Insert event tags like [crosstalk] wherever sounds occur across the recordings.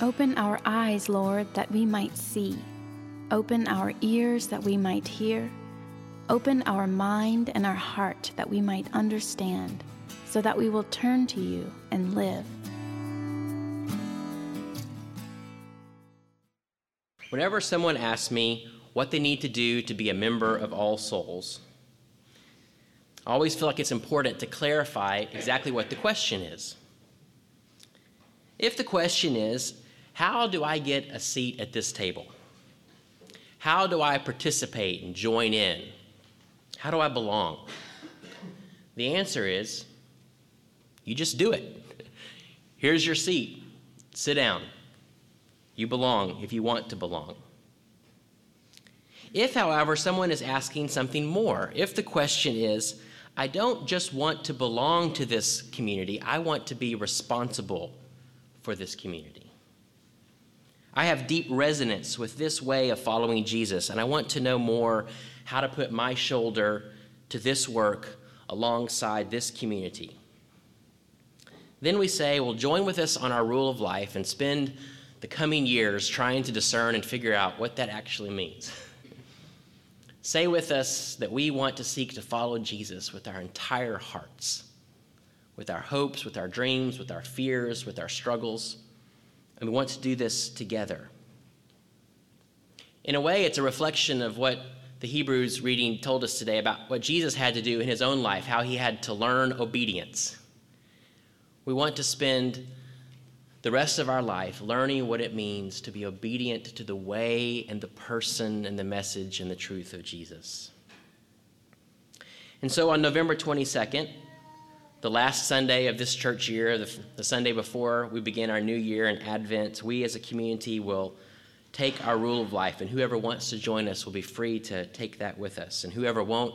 Open our eyes, Lord, that we might see. Open our ears that we might hear. Open our mind and our heart that we might understand, so that we will turn to you and live. Whenever someone asks me what they need to do to be a member of All Souls, I always feel like it's important to clarify exactly what the question is. If the question is, how do I get a seat at this table? How do I participate and join in? How do I belong? The answer is you just do it. [laughs] Here's your seat. Sit down. You belong if you want to belong. If, however, someone is asking something more, if the question is, I don't just want to belong to this community, I want to be responsible for this community. I have deep resonance with this way of following Jesus, and I want to know more how to put my shoulder to this work alongside this community. Then we say, well, join with us on our rule of life and spend the coming years trying to discern and figure out what that actually means. [laughs] Say with us that we want to seek to follow Jesus with our entire hearts, with our hopes, with our dreams, with our fears, with our struggles, and we want to do this together. In a way, it's a reflection of what the Hebrews reading told us today about what Jesus had to do in his own life, how he had to learn obedience. We want to spend the rest of our life learning what it means to be obedient to the way and the person and the message and the truth of Jesus. And so on November 22nd, the last Sunday of this church year, the, the, Sunday before we begin our new year in Advent, we as a community will take our rule of life, and whoever wants to join us will be free to take that with us. And whoever won't,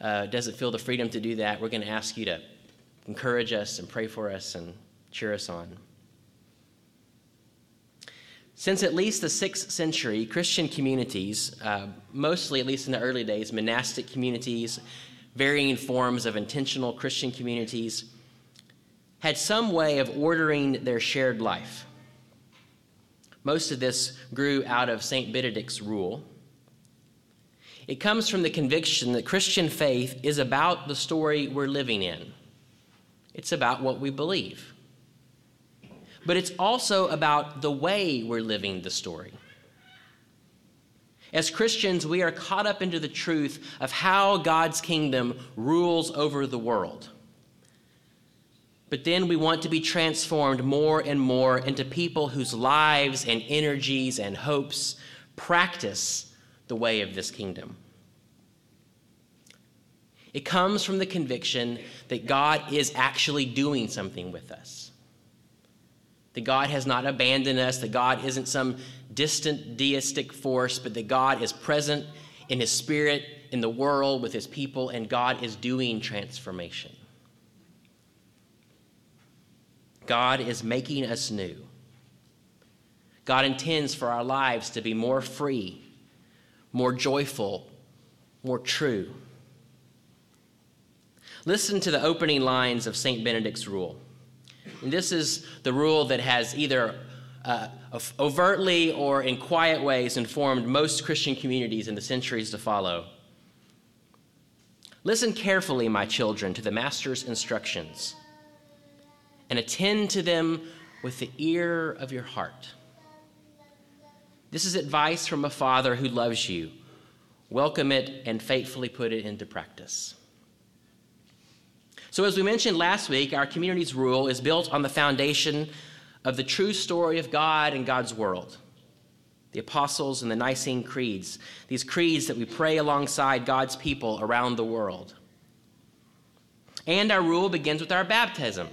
uh, doesn't feel the freedom to do that, we're going to ask you to encourage us and pray for us and cheer us on. Since at least the sixth century, Christian communities, uh, mostly at least in the early days, monastic communities, varying forms of intentional Christian communities, had some way of ordering their shared life. Most of this grew out of St. Benedict's rule. It comes from the conviction that Christian faith is about the story we're living in, it's about what we believe but it's also about the way we're living the story. As Christians, we are caught up into the truth of how God's kingdom rules over the world. But then we want to be transformed more and more into people whose lives and energies and hopes practice the way of this kingdom. It comes from the conviction that God is actually doing something with us that God has not abandoned us, that God isn't some distant deistic force, but that God is present in His Spirit in the world with His people, and God is doing transformation. God is making us new. God intends for our lives to be more free, more joyful, more true. Listen to the opening lines of St. Benedict's rule. And this is the rule that has either uh, overtly or in quiet ways informed most Christian communities in the centuries to follow. Listen carefully, my children, to the Master's instructions and attend to them with the ear of your heart. This is advice from a father who loves you. Welcome it and faithfully put it into practice. So, as we mentioned last week, our community's rule is built on the foundation of the true story of God and God's world. The apostles and the Nicene creeds, these creeds that we pray alongside God's people around the world. And our rule begins with our baptism,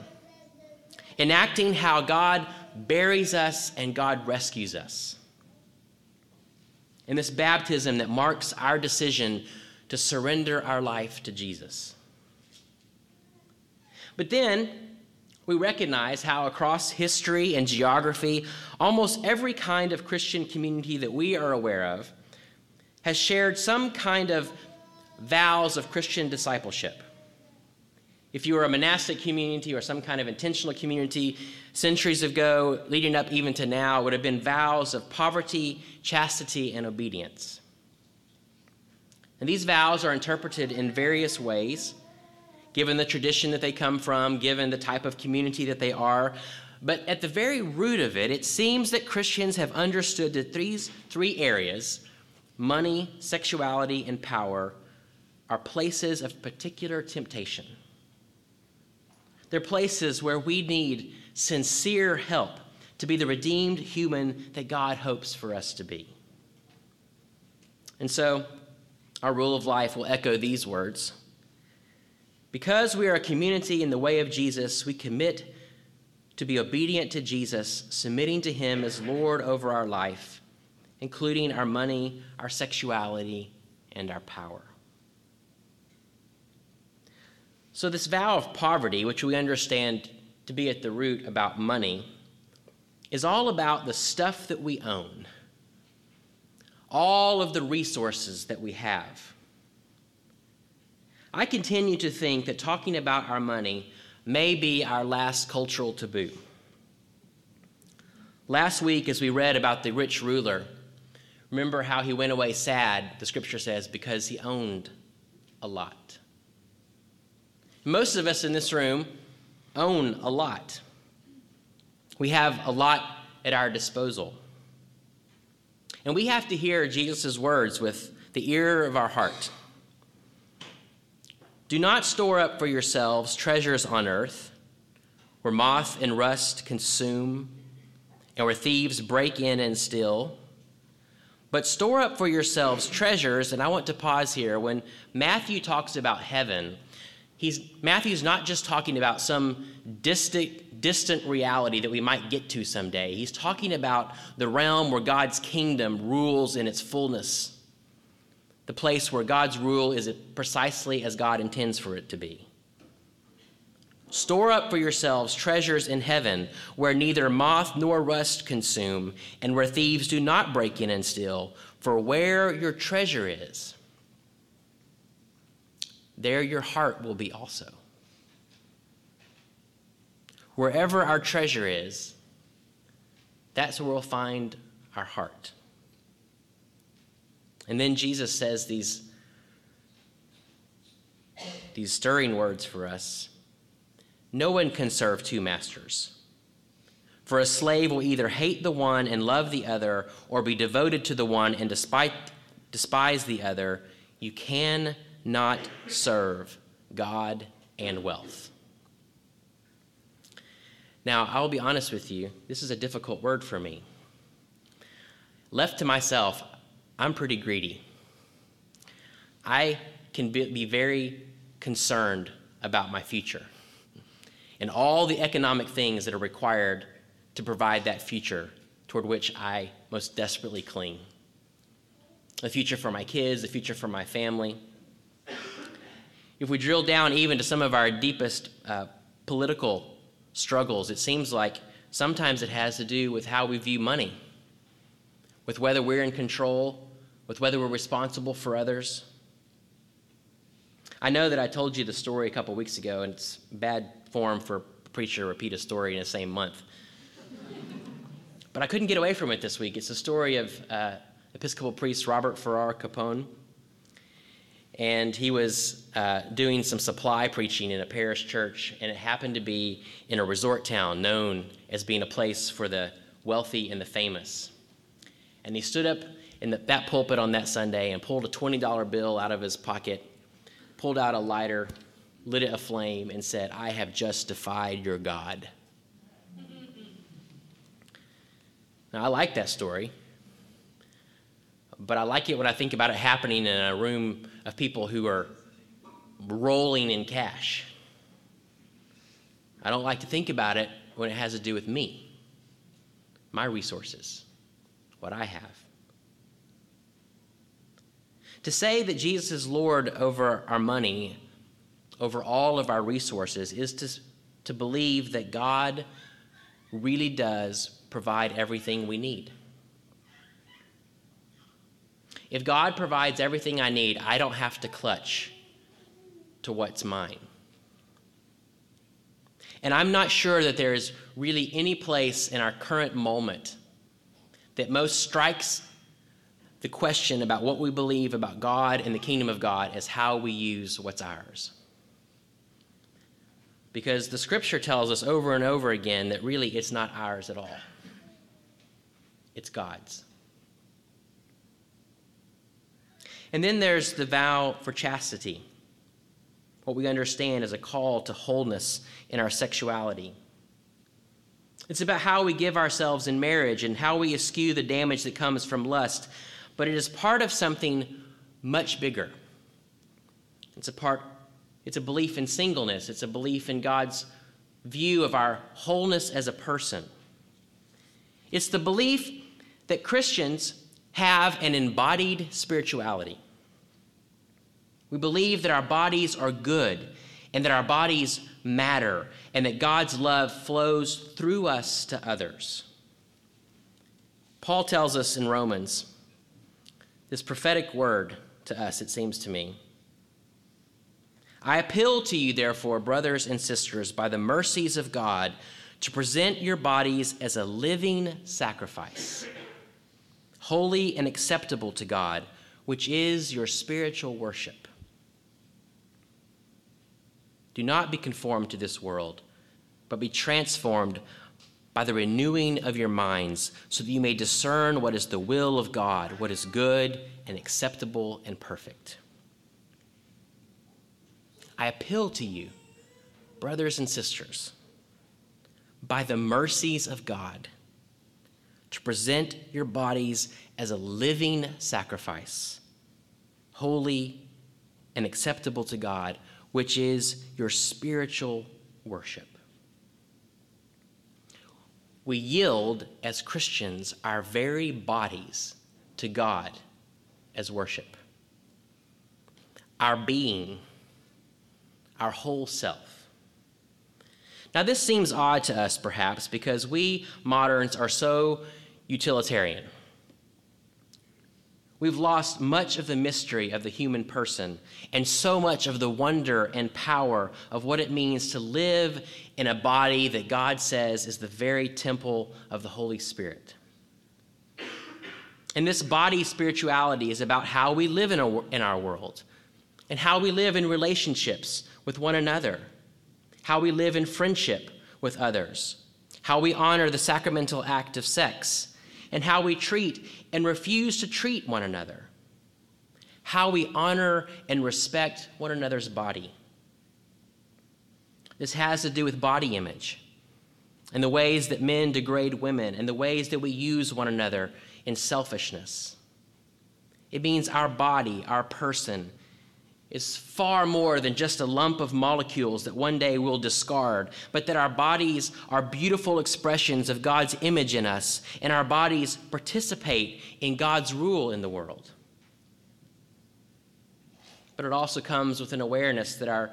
enacting how God buries us and God rescues us. In this baptism that marks our decision to surrender our life to Jesus. But then we recognize how across history and geography, almost every kind of Christian community that we are aware of has shared some kind of vows of Christian discipleship. If you were a monastic community or some kind of intentional community, centuries ago, leading up even to now, would have been vows of poverty, chastity, and obedience. And these vows are interpreted in various ways, given the tradition that they come from, given the type of community that they are. But at the very root of it, it seems that Christians have understood that these three areas money, sexuality, and power are places of particular temptation. They're places where we need sincere help to be the redeemed human that God hopes for us to be. And so, our rule of life will echo these words. Because we are a community in the way of Jesus, we commit to be obedient to Jesus, submitting to Him as Lord over our life, including our money, our sexuality, and our power. So, this vow of poverty, which we understand to be at the root about money, is all about the stuff that we own, all of the resources that we have. I continue to think that talking about our money may be our last cultural taboo. Last week, as we read about the rich ruler, remember how he went away sad, the scripture says, because he owned a lot. Most of us in this room own a lot. We have a lot at our disposal. And we have to hear Jesus' words with the ear of our heart. Do not store up for yourselves treasures on earth, where moth and rust consume, and where thieves break in and steal. But store up for yourselves treasures, and I want to pause here. When Matthew talks about heaven, he's Matthew's not just talking about some distant distant reality that we might get to someday. He's talking about the realm where God's kingdom rules in its fullness. The place where God's rule is precisely as God intends for it to be. Store up for yourselves treasures in heaven, where neither moth nor rust consume, and where thieves do not break in and steal. For where your treasure is, there your heart will be also. Wherever our treasure is, that's where we'll find our heart. And then Jesus says these, these stirring words for us No one can serve two masters. For a slave will either hate the one and love the other, or be devoted to the one and despite, despise the other. You cannot serve God and wealth. Now, I'll be honest with you, this is a difficult word for me. Left to myself, I'm pretty greedy. I can be, very concerned about my future and all the economic things that are required to provide that future toward which I most desperately cling. The future for my kids, the future for my family if we drill down even to some of our deepest uh, political struggles, it seems like sometimes it has to do with how we view money, with whether we're in control, with whether we're responsible for others. I know that I told you the story a couple weeks ago, and it's bad form for a preacher to repeat a story in the same month. but I couldn't get away from it this week. It's the story of uh, Episcopal priest Robert Farrar Capon and he was uh, doing some supply preaching in a parish church, and it happened to be in a resort town known as being a place for the wealthy and the famous. And he stood up in the, that pulpit on that Sunday and pulled a $20 bill out of his pocket, pulled out a lighter, lit it aflame, and said, I have justified your God. Now, I like that story but I like it when I think about it happening in a room of people who are rolling in cash. I don't like to think about it when it has to do with me, my resources, what I have. To say that Jesus is Lord over our money, over all of our resources, is to, to believe that God really does provide everything we need. If God provides everything I need, I don't have to clutch to what's mine. And I'm not sure that there is really any place in our current moment that most strikes the question about what we believe about God and the kingdom of God is how we use what's ours. Because the scripture tells us over and over again that really it's not ours at all, it's God's. And then there's the vow for chastity, what we understand as a call to wholeness in our sexuality. It's about how we give ourselves in marriage and how we eschew the damage that comes from lust, but it is part of something much bigger. It's a part it's a belief in singleness, it's a belief in God's view of our wholeness as a person. It's the belief that Christians have an embodied spirituality. We believe that our bodies are good and that our bodies matter and that God's love flows through us to others. Paul tells us in Romans this prophetic word to us, it seems to me. I appeal to you, therefore, brothers and sisters, by the mercies of God, to present your bodies as a living sacrifice, holy and acceptable to God, which is your spiritual worship. Do not be conformed to this world, but be transformed by the renewing of your minds, so that you may discern what is the will of God, what is good and acceptable and perfect. I appeal to you, brothers and sisters, by the mercies of God, to present your bodies as a living sacrifice, holy and acceptable to God, which is your spiritual worship. We yield as Christians our very bodies to God as worship. Our being our whole self. Now, this seems odd to us, perhaps, because we moderns are so utilitarian. We've lost much of the mystery of the human person and so much of the wonder and power of what it means to live in a body that God says is the very temple of the Holy Spirit. And this body spirituality is about how we live in, a, in our world and how we live in relationships with one another, how we live in friendship with others, how we honor the sacramental act of sex, and how we treat and refuse to treat one another, how we honor and respect one another's body. This has to do with body image and the ways that men degrade women and the ways that we use one another in selfishness. It means our body, our person, is far more than just a lump of molecules that one day we'll discard, but that our bodies are beautiful expressions of God's image in us, and our bodies participate in God's rule in the world. But it also comes with an awareness that our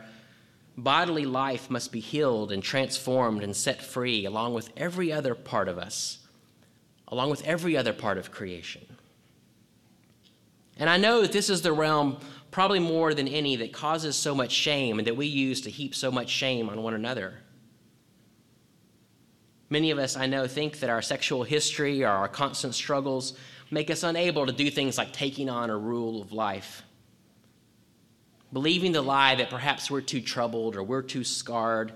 bodily life must be healed and transformed and set free, along with every other part of us, along with every other part of creation. And I know that this is the realm probably more than any, that causes so much shame and that we use to heap so much shame on one another. Many of us, I know, think that our sexual history or our constant struggles make us unable to do things like taking on a rule of life. Believing the lie that perhaps we're too troubled or we're too scarred.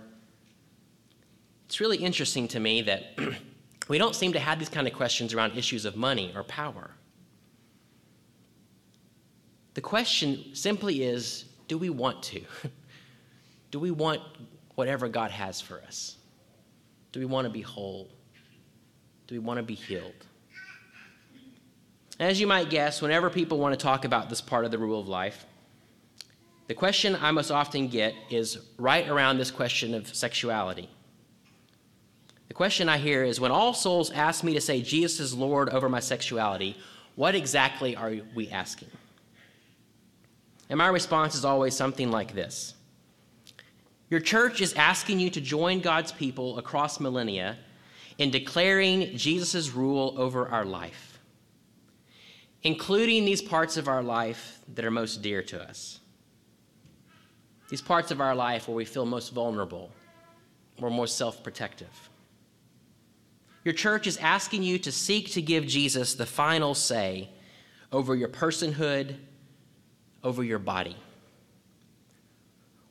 It's really interesting to me that [clears throat] we don't seem to have these kind of questions around issues of money or power. The question simply is do we want to? [laughs] do we want whatever God has for us? Do we want to be whole? Do we want to be healed? As you might guess, whenever people want to talk about this part of the rule of life, the question I most often get is right around this question of sexuality. The question I hear is when all souls ask me to say Jesus is Lord over my sexuality, what exactly are we asking? And my response is always something like this Your church is asking you to join God's people across millennia in declaring Jesus' rule over our life, including these parts of our life that are most dear to us. These parts of our life where we feel most vulnerable, or more self protective. Your church is asking you to seek to give Jesus the final say over your personhood, over your body.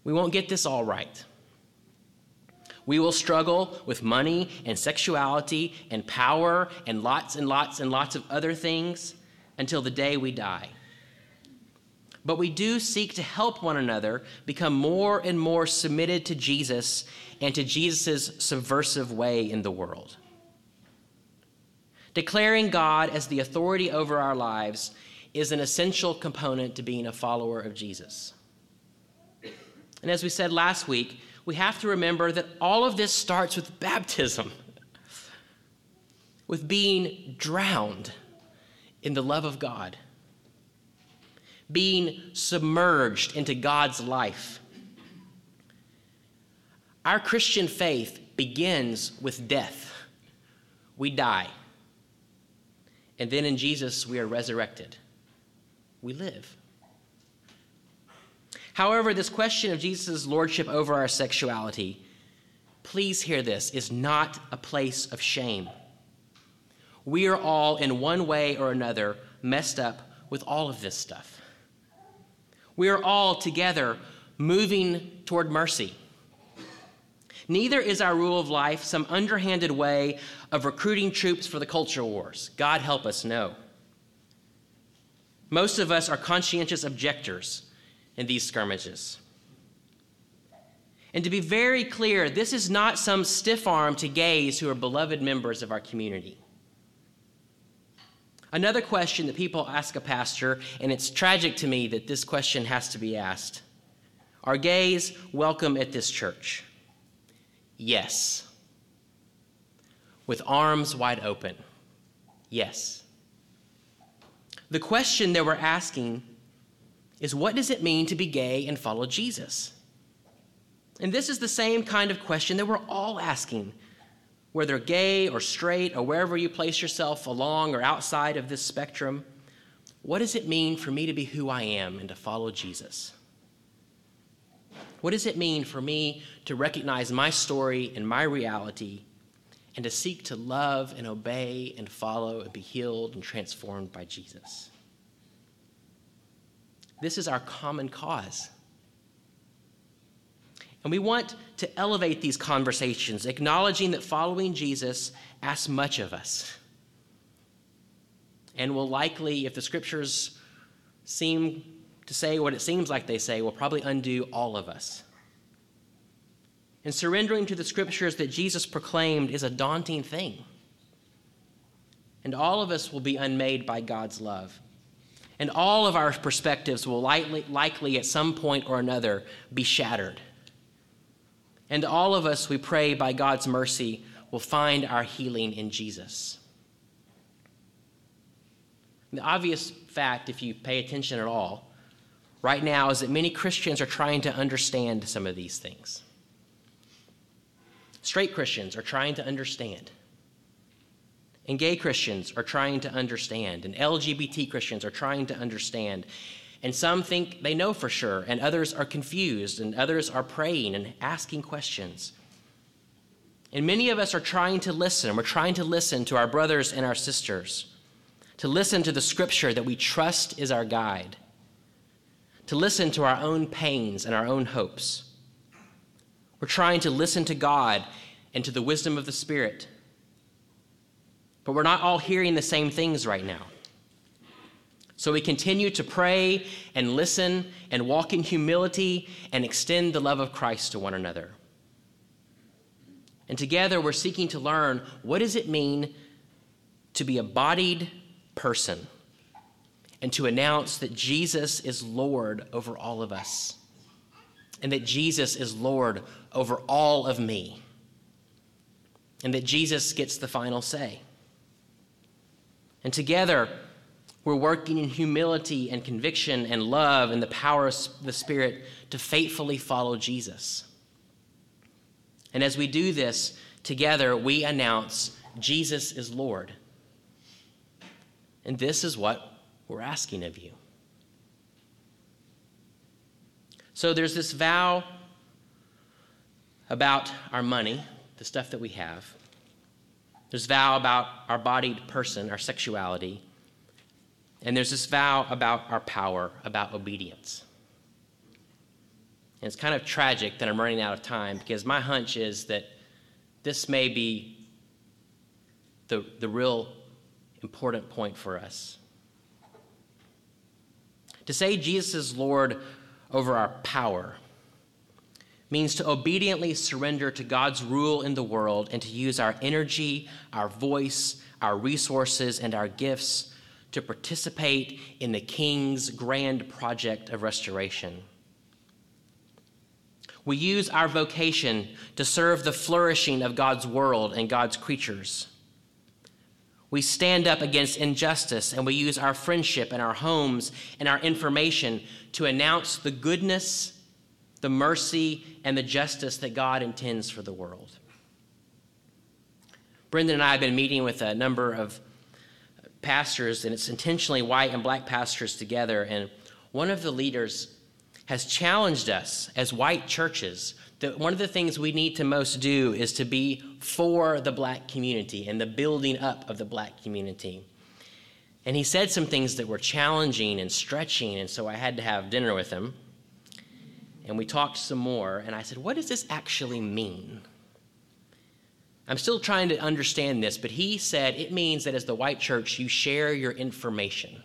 We won't get this all right. We will struggle with money and sexuality and power and lots and lots and lots of other things until the day we die. But we do seek to help one another become more and more submitted to Jesus and to Jesus' subversive way in the world. Declaring God as the authority over our lives is an essential component to being a follower of Jesus. And as we said last week, we have to remember that all of this starts with baptism, with being drowned in the love of God, being submerged into God's life. Our Christian faith begins with death. We die. And then in Jesus, we are resurrected. We live. However, this question of Jesus' lordship over our sexuality, please hear this, is not a place of shame. We are all, in one way or another, messed up with all of this stuff. We are all together moving toward mercy. Neither is our rule of life some underhanded way of recruiting troops for the culture wars. God help us, no. Most of us are conscientious objectors in these skirmishes. And to be very clear, this is not some stiff arm to gays who are beloved members of our community. Another question that people ask a pastor, and it's tragic to me that this question has to be asked Are gays welcome at this church? Yes. With arms wide open. Yes. The question that we're asking is what does it mean to be gay and follow Jesus? And this is the same kind of question that we're all asking, whether gay or straight or wherever you place yourself along or outside of this spectrum. What does it mean for me to be who I am and to follow Jesus? What does it mean for me to recognize my story and my reality and to seek to love and obey and follow and be healed and transformed by Jesus? This is our common cause. And we want to elevate these conversations, acknowledging that following Jesus asks much of us. And will likely, if the scriptures seem to say what it seems like they say, will probably undo all of us. And surrendering to the scriptures that Jesus proclaimed is a daunting thing. And all of us will be unmade by God's love and all of our perspectives will likely, likely at some point or another be shattered. And all of us, we pray by God's mercy, will find our healing in Jesus. The obvious fact, if you pay attention at all, right now is that many Christians are trying to understand some of these things. Straight Christians are trying to understand. And gay Christians are trying to understand, and LGBT Christians are trying to understand. And some think they know for sure, and others are confused, and others are praying and asking questions. And many of us are trying to listen. We're trying to listen to our brothers and our sisters, to listen to the scripture that we trust is our guide, to listen to our own pains and our own hopes. We're trying to listen to God and to the wisdom of the Spirit but we're not all hearing the same things right now. So we continue to pray and listen and walk in humility and extend the love of Christ to one another. And together we're seeking to learn what does it mean to be a bodied person and to announce that Jesus is Lord over all of us and that Jesus is Lord over all of me and that Jesus gets the final say. And together, we're working in humility and conviction and love and the power of the Spirit to faithfully follow Jesus. And as we do this together, we announce Jesus is Lord. And this is what we're asking of you. So there's this vow about our money, the stuff that we have. There's vow about our bodied person, our sexuality. And there's this vow about our power, about obedience. And it's kind of tragic that I'm running out of time because my hunch is that this may be the, the real important point for us. To say Jesus is Lord over our power means to obediently surrender to God's rule in the world and to use our energy, our voice, our resources, and our gifts to participate in the King's grand project of restoration. We use our vocation to serve the flourishing of God's world and God's creatures. We stand up against injustice and we use our friendship and our homes and our information to announce the goodness, the mercy, and the justice that God intends for the world. Brendan and I have been meeting with a number of pastors, and it's intentionally white and black pastors together. And one of the leaders has challenged us as white churches that one of the things we need to most do is to be for the black community and the building up of the black community. And he said some things that were challenging and stretching, and so I had to have dinner with him. And we talked some more, and I said, What does this actually mean? I'm still trying to understand this, but he said it means that as the white church, you share your information.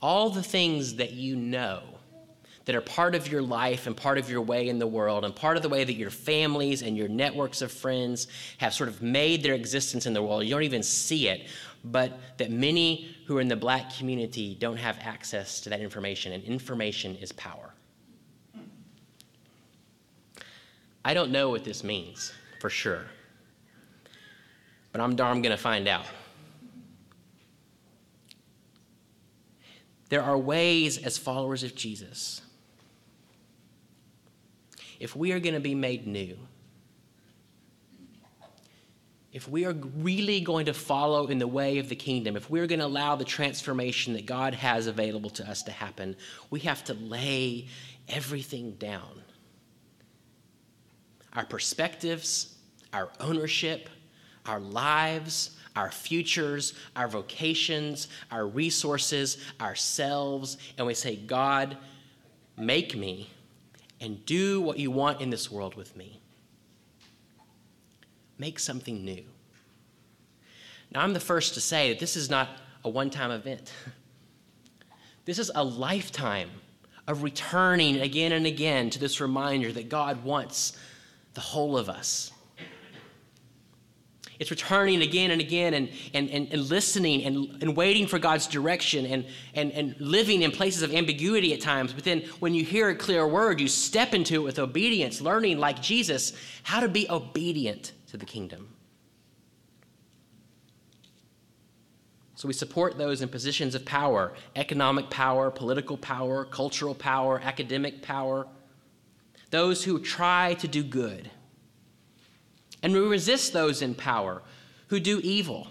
All the things that you know that are part of your life and part of your way in the world and part of the way that your families and your networks of friends have sort of made their existence in the world. You don't even see it, but that many who are in the black community don't have access to that information, and information is power. I don't know what this means for sure, but I'm darn going to find out. There are ways as followers of Jesus. If we are going to be made new, if we are really going to follow in the way of the kingdom, if we're going to allow the transformation that God has available to us to happen, we have to lay everything down our perspectives, our ownership, our lives, our futures, our vocations, our resources, ourselves, and we say, God, make me and do what you want in this world with me. Make something new. Now, I'm the first to say that this is not a one time event. [laughs] This is a lifetime of returning again and again to this reminder that God wants the whole of us. It's returning again and again and, and, and, and, listening and, and waiting for God's direction and, and, and living in places of ambiguity at times. But then when you hear a clear word, you step into it with obedience, learning like Jesus how to be obedient to the kingdom. So we support those in positions of power economic power, political power, cultural power, academic power, those who try to do good and we resist those in power who do evil.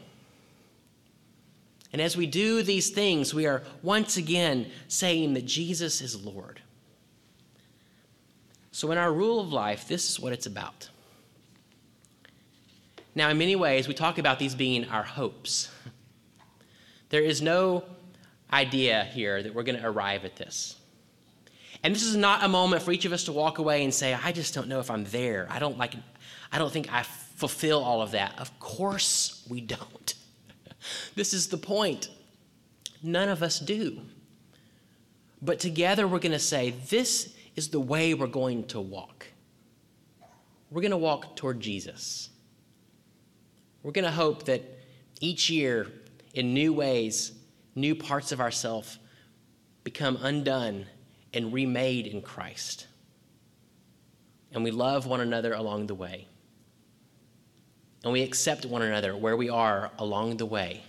And as we do these things, we are once again saying that Jesus is Lord. So, in our rule of life, this is what it's about. Now, in many ways, we talk about these being our hopes. There is no idea here that we're going to arrive at this. And this is not a moment for each of us to walk away and say, I just don't know if I'm there. I don't like I don't think I fulfill all of that. Of course we don't. [laughs] this is the point. None of us do. But together we're going to say, this is the way we're going to walk. We're going to walk toward Jesus. We're going to hope that each year, in new ways, new parts of ourselves become undone and remade in Christ. And we love one another along the way and we accept one another where we are along the way.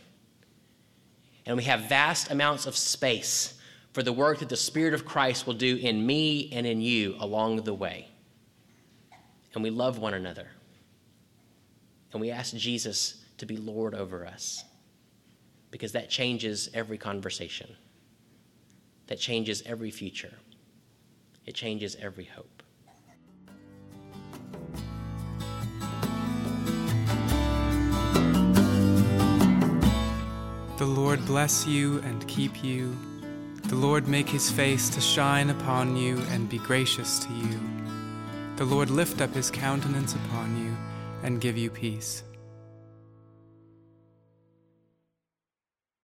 And we have vast amounts of space for the work that the Spirit of Christ will do in me and in you along the way. And we love one another. And we ask Jesus to be Lord over us because that changes every conversation, that changes every future, it changes every hope. The Lord bless you and keep you. The Lord make his face to shine upon you and be gracious to you. The Lord lift up his countenance upon you and give you peace.